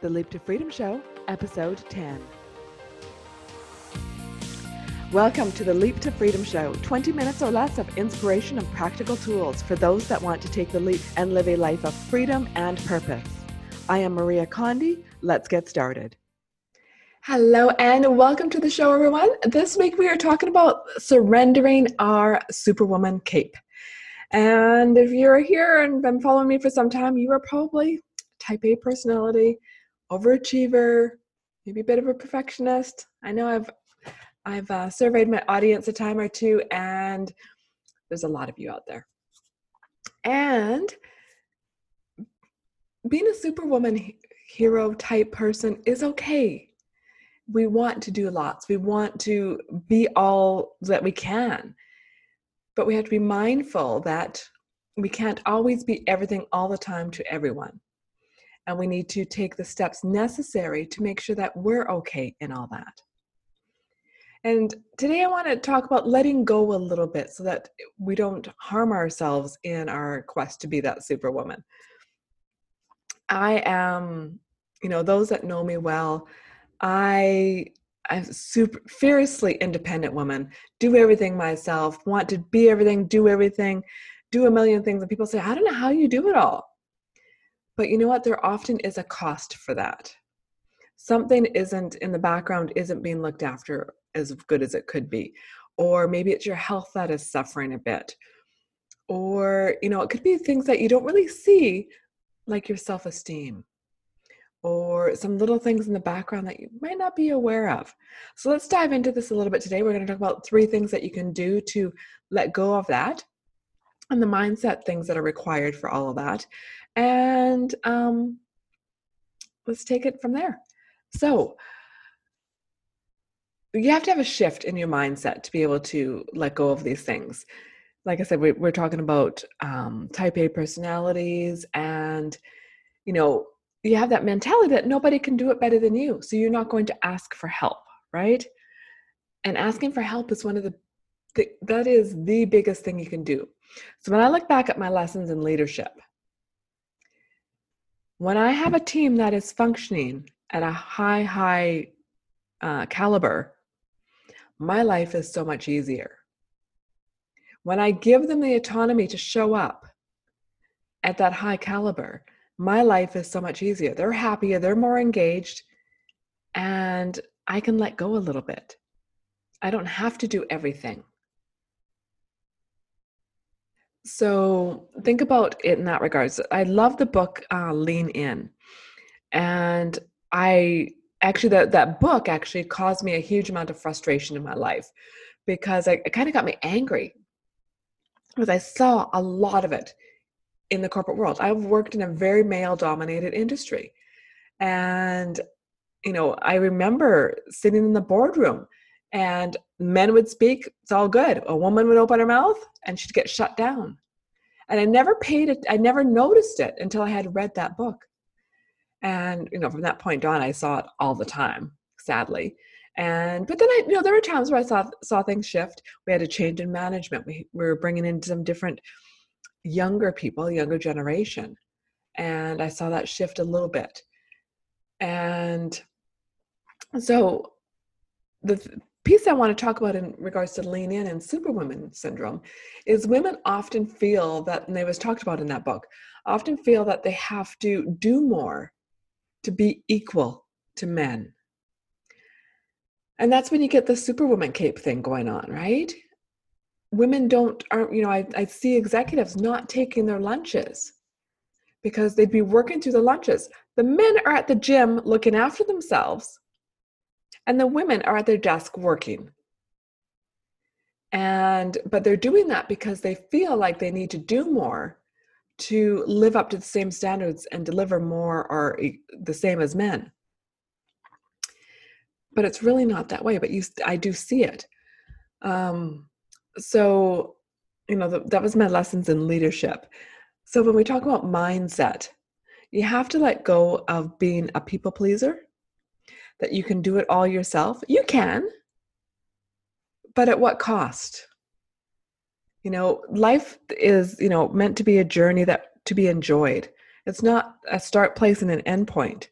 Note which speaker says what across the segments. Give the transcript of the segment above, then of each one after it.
Speaker 1: The Leap to Freedom Show, Episode 10. Welcome to the Leap to Freedom Show 20 minutes or less of inspiration and practical tools for those that want to take the leap and live a life of freedom and purpose. I am Maria Condi. Let's get started. Hello and welcome to the show, everyone. This week we are talking about surrendering our Superwoman cape. And if you're here and been following me for some time, you are probably type A personality, overachiever, maybe a bit of a perfectionist. I know I've I've uh, surveyed my audience a time or two, and there's a lot of you out there. And being a superwoman hero type person is okay. We want to do lots. We want to be all that we can. But we have to be mindful that we can't always be everything all the time to everyone and we need to take the steps necessary to make sure that we're okay in all that. And today I want to talk about letting go a little bit so that we don't harm ourselves in our quest to be that superwoman. I am, you know, those that know me well, I I'm super fiercely independent woman, do everything myself, want to be everything, do everything, do a million things. And people say, I don't know how you do it all. But you know what? There often is a cost for that. Something isn't in the background, isn't being looked after as good as it could be. Or maybe it's your health that is suffering a bit. Or, you know, it could be things that you don't really see, like your self esteem or some little things in the background that you might not be aware of. So let's dive into this a little bit today. We're going to talk about three things that you can do to let go of that and the mindset things that are required for all of that and um, let's take it from there. So, you have to have a shift in your mindset to be able to let go of these things. Like I said, we, are talking about um, type A personalities, and you know, you have that mentality that nobody can do it better than you. So you're not going to ask for help, right? And asking for help is one of the, the that is the biggest thing you can do. So when I look back at my lessons in leadership, when I have a team that is functioning at a high, high uh, caliber, my life is so much easier. When I give them the autonomy to show up at that high caliber, my life is so much easier. They're happier, they're more engaged, and I can let go a little bit. I don't have to do everything. So think about it in that regards. I love the book uh, Lean In, and I actually that that book actually caused me a huge amount of frustration in my life because I, it kind of got me angry because I saw a lot of it in the corporate world. I've worked in a very male dominated industry, and you know I remember sitting in the boardroom and men would speak it's all good. A woman would open her mouth and she'd get shut down. And i never paid it i never noticed it until i had read that book. And you know from that point on i saw it all the time sadly. And but then i you know there were times where i saw saw things shift. We had a change in management. We, we were bringing in some different younger people younger generation. And i saw that shift a little bit. And so the piece I want to talk about in regards to lean in and superwoman syndrome is women often feel that, and it was talked about in that book, often feel that they have to do more to be equal to men. And that's when you get the superwoman cape thing going on, right? Women don't, aren't, you know, I, I see executives not taking their lunches because they'd be working through the lunches. The men are at the gym looking after themselves and the women are at their desk working. And but they're doing that because they feel like they need to do more to live up to the same standards and deliver more or the same as men. But it's really not that way but you i do see it. Um, so you know the, that was my lessons in leadership. So when we talk about mindset you have to let go of being a people pleaser that you can do it all yourself. You can, but at what cost? You know, life is, you know, meant to be a journey that to be enjoyed. It's not a start place and an end point.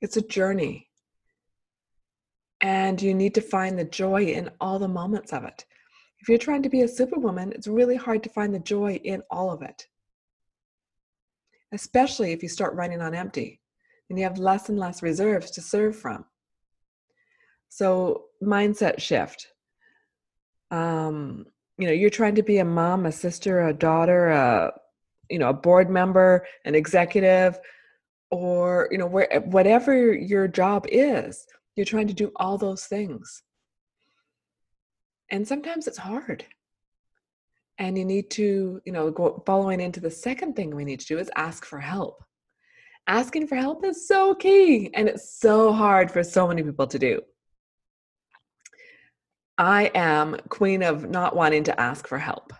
Speaker 1: It's a journey. And you need to find the joy in all the moments of it. If you're trying to be a superwoman, it's really hard to find the joy in all of it. Especially if you start running on empty and you have less and less reserves to serve from. So, mindset shift. Um, you know, you're trying to be a mom, a sister, a daughter, a you know, a board member, an executive, or you know, where whatever your job is, you're trying to do all those things. And sometimes it's hard. And you need to, you know, go following into the second thing we need to do is ask for help. Asking for help is so key and it's so hard for so many people to do. I am queen of not wanting to ask for help.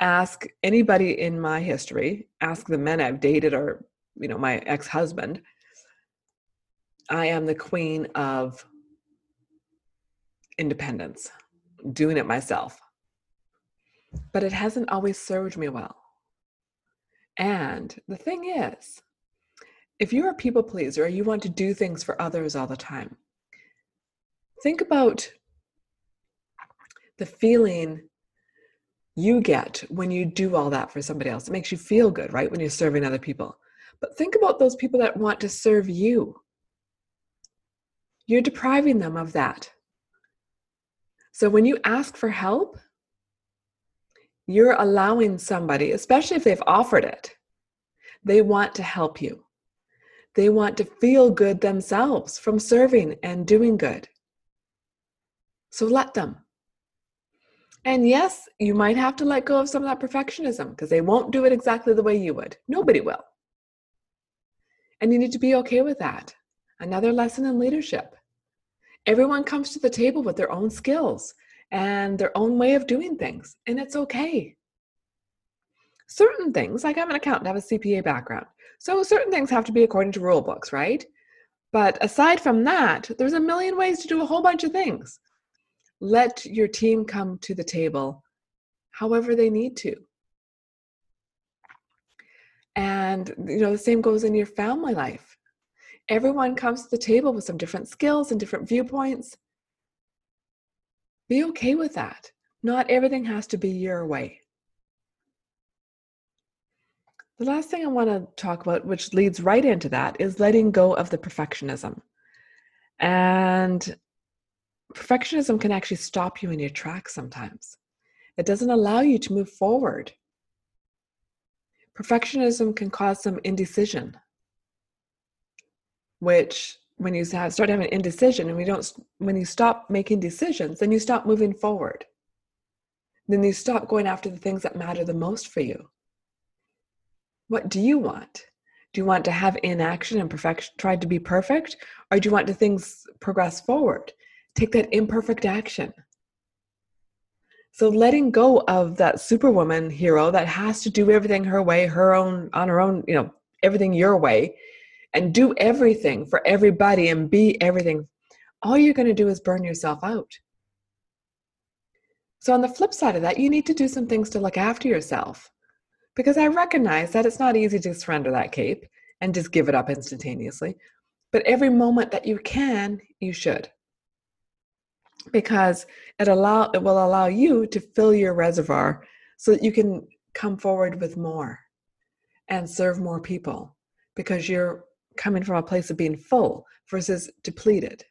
Speaker 1: Ask anybody in my history, ask the men I've dated or, you know, my ex-husband. I am the queen of independence, doing it myself. But it hasn't always served me well. And the thing is, if you're a people pleaser, you want to do things for others all the time, think about the feeling you get when you do all that for somebody else. It makes you feel good, right? When you're serving other people. But think about those people that want to serve you. You're depriving them of that. So when you ask for help, you're allowing somebody, especially if they've offered it, they want to help you. They want to feel good themselves from serving and doing good. So let them. And yes, you might have to let go of some of that perfectionism because they won't do it exactly the way you would. Nobody will. And you need to be okay with that. Another lesson in leadership. Everyone comes to the table with their own skills and their own way of doing things, and it's okay. Certain things, like I'm an accountant, I have a CPA background. So certain things have to be according to rule books, right? But aside from that, there's a million ways to do a whole bunch of things let your team come to the table however they need to and you know the same goes in your family life everyone comes to the table with some different skills and different viewpoints be okay with that not everything has to be your way the last thing i want to talk about which leads right into that is letting go of the perfectionism and perfectionism can actually stop you in your tracks sometimes. It doesn't allow you to move forward. Perfectionism can cause some indecision, which when you start having indecision and we don't when you stop making decisions then you stop moving forward. Then you stop going after the things that matter the most for you. What do you want? Do you want to have inaction and perfection try to be perfect or do you want to things progress forward? Take that imperfect action. So letting go of that superwoman hero that has to do everything her way, her own on her own, you know, everything your way and do everything for everybody and be everything. All you're going to do is burn yourself out. So on the flip side of that, you need to do some things to look after yourself. Because I recognize that it's not easy to surrender that cape and just give it up instantaneously. But every moment that you can, you should because it allow it will allow you to fill your reservoir so that you can come forward with more and serve more people because you're coming from a place of being full versus depleted.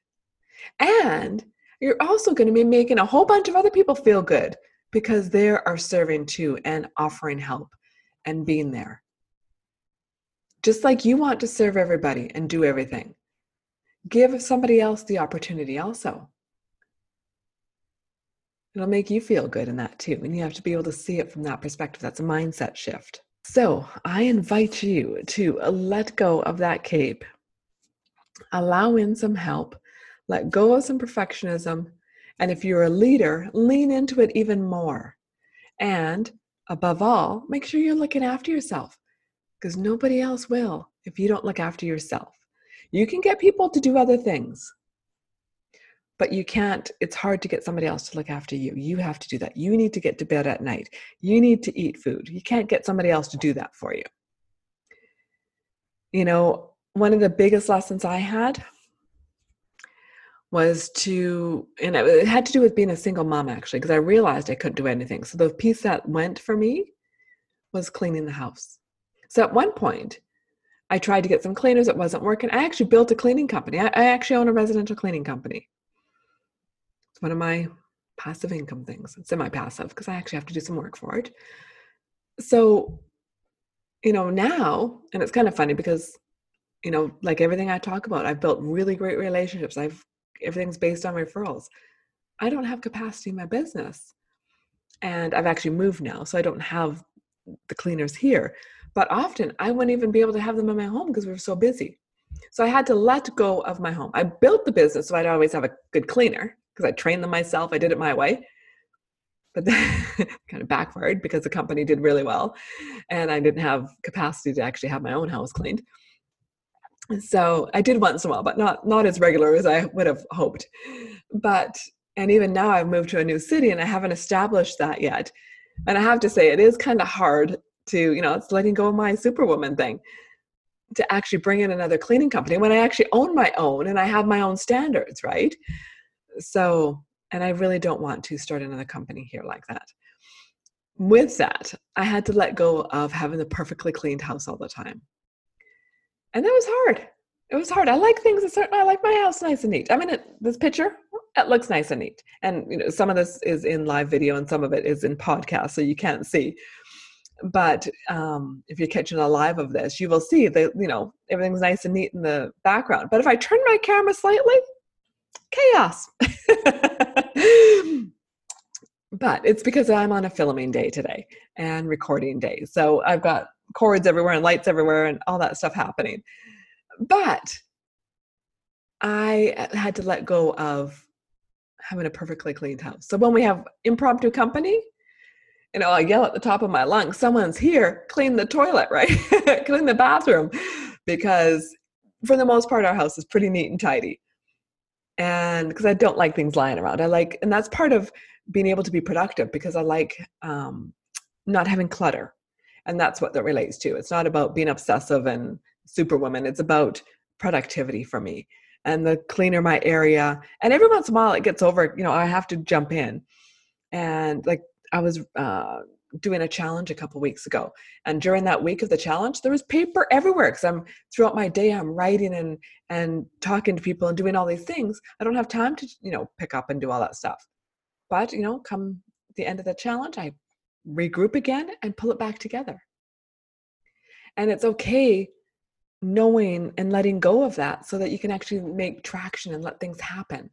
Speaker 1: And you're also going to be making a whole bunch of other people feel good because they are serving too and offering help and being there. Just like you want to serve everybody and do everything, give somebody else the opportunity also. It'll make you feel good in that too. And you have to be able to see it from that perspective. That's a mindset shift. So I invite you to uh, let go of that cape, allow in some help, let go of some perfectionism. And if you're a leader, lean into it even more. And above all, make sure you're looking after yourself because nobody else will if you don't look after yourself. You can get people to do other things, but you can't it's hard to get somebody else to look after you you have to do that you need to get to bed at night you need to eat food you can't get somebody else to do that for you you know one of the biggest lessons I had was to, and it had to do with being a single mom actually, because I realized I couldn't do anything. So the piece that went for me was cleaning the house. So at one point, I tried to get some cleaners, it wasn't working. I actually built a cleaning company. I, I actually own a residential cleaning company. One of my passive income things, semi passive, because I actually have to do some work for it. So, you know, now, and it's kind of funny because, you know, like everything I talk about, I've built really great relationships. I've everything's based on referrals. I don't have capacity in my business. And I've actually moved now, so I don't have the cleaners here. But often I wouldn't even be able to have them in my home because we were so busy. So I had to let go of my home. I built the business so I'd always have a good cleaner because I trained them myself. I did it my way. But kind of backfired because the company did really well and I didn't have capacity to actually have my own house cleaned. So I did once in a while, but not not as regular as I would have hoped. But and even now I've moved to a new city and I haven't established that yet. And I have to say it is kind of hard to, you know, it's letting go of my superwoman thing to actually bring in another cleaning company when I actually own my own and I have my own standards, right? So, and I really don't want to start another company here like that. With that, I had to let go of having the perfectly cleaned house all the time. And that was hard. It was hard. I like things a certain I like my house nice and neat. I mean, it, this picture, it looks nice and neat. And you know, some of this is in live video and some of it is in podcast, so you can't see but um, if you're catching a live of this, you will see that you know everything's nice and neat in the background. But if I turn my camera slightly, chaos. but it's because I'm on a filming day today and recording day, so I've got cords everywhere and lights everywhere and all that stuff happening. But I had to let go of having a perfectly cleaned house. So when we have impromptu company, you know, I yell at the top of my lungs, someone's here, clean the toilet, right? clean the bathroom. Because for the most part, our house is pretty neat and tidy. And because I don't like things lying around, I like, and that's part of being able to be productive because I like um, not having clutter. And that's what that relates to. It's not about being obsessive and superwoman, it's about productivity for me. And the cleaner my area, and every once in a while it gets over, you know, I have to jump in. And like I was uh, doing a challenge a couple weeks ago, and during that week of the challenge, there was paper everywhere because I'm throughout my day I'm writing and and talking to people and doing all these things. I don't have time to you know pick up and do all that stuff. But you know, come the end of the challenge, I regroup again and pull it back together. And it's okay knowing and letting go of that so that you can actually make traction and let things happen.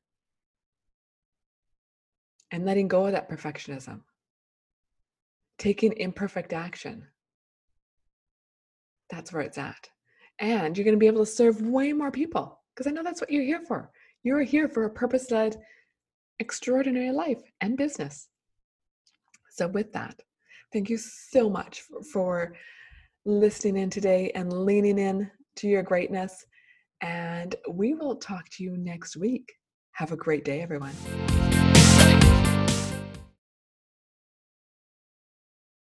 Speaker 1: And letting go of that perfectionism taking imperfect action. That's where it's at. And you're going to be able to serve way more people because I know that's what you're here for. You're here for a purpose led, extraordinary life and business. So, with that, thank you so much for, for listening in today and leaning in to your greatness. And we will talk to you next week. Have a great day, everyone.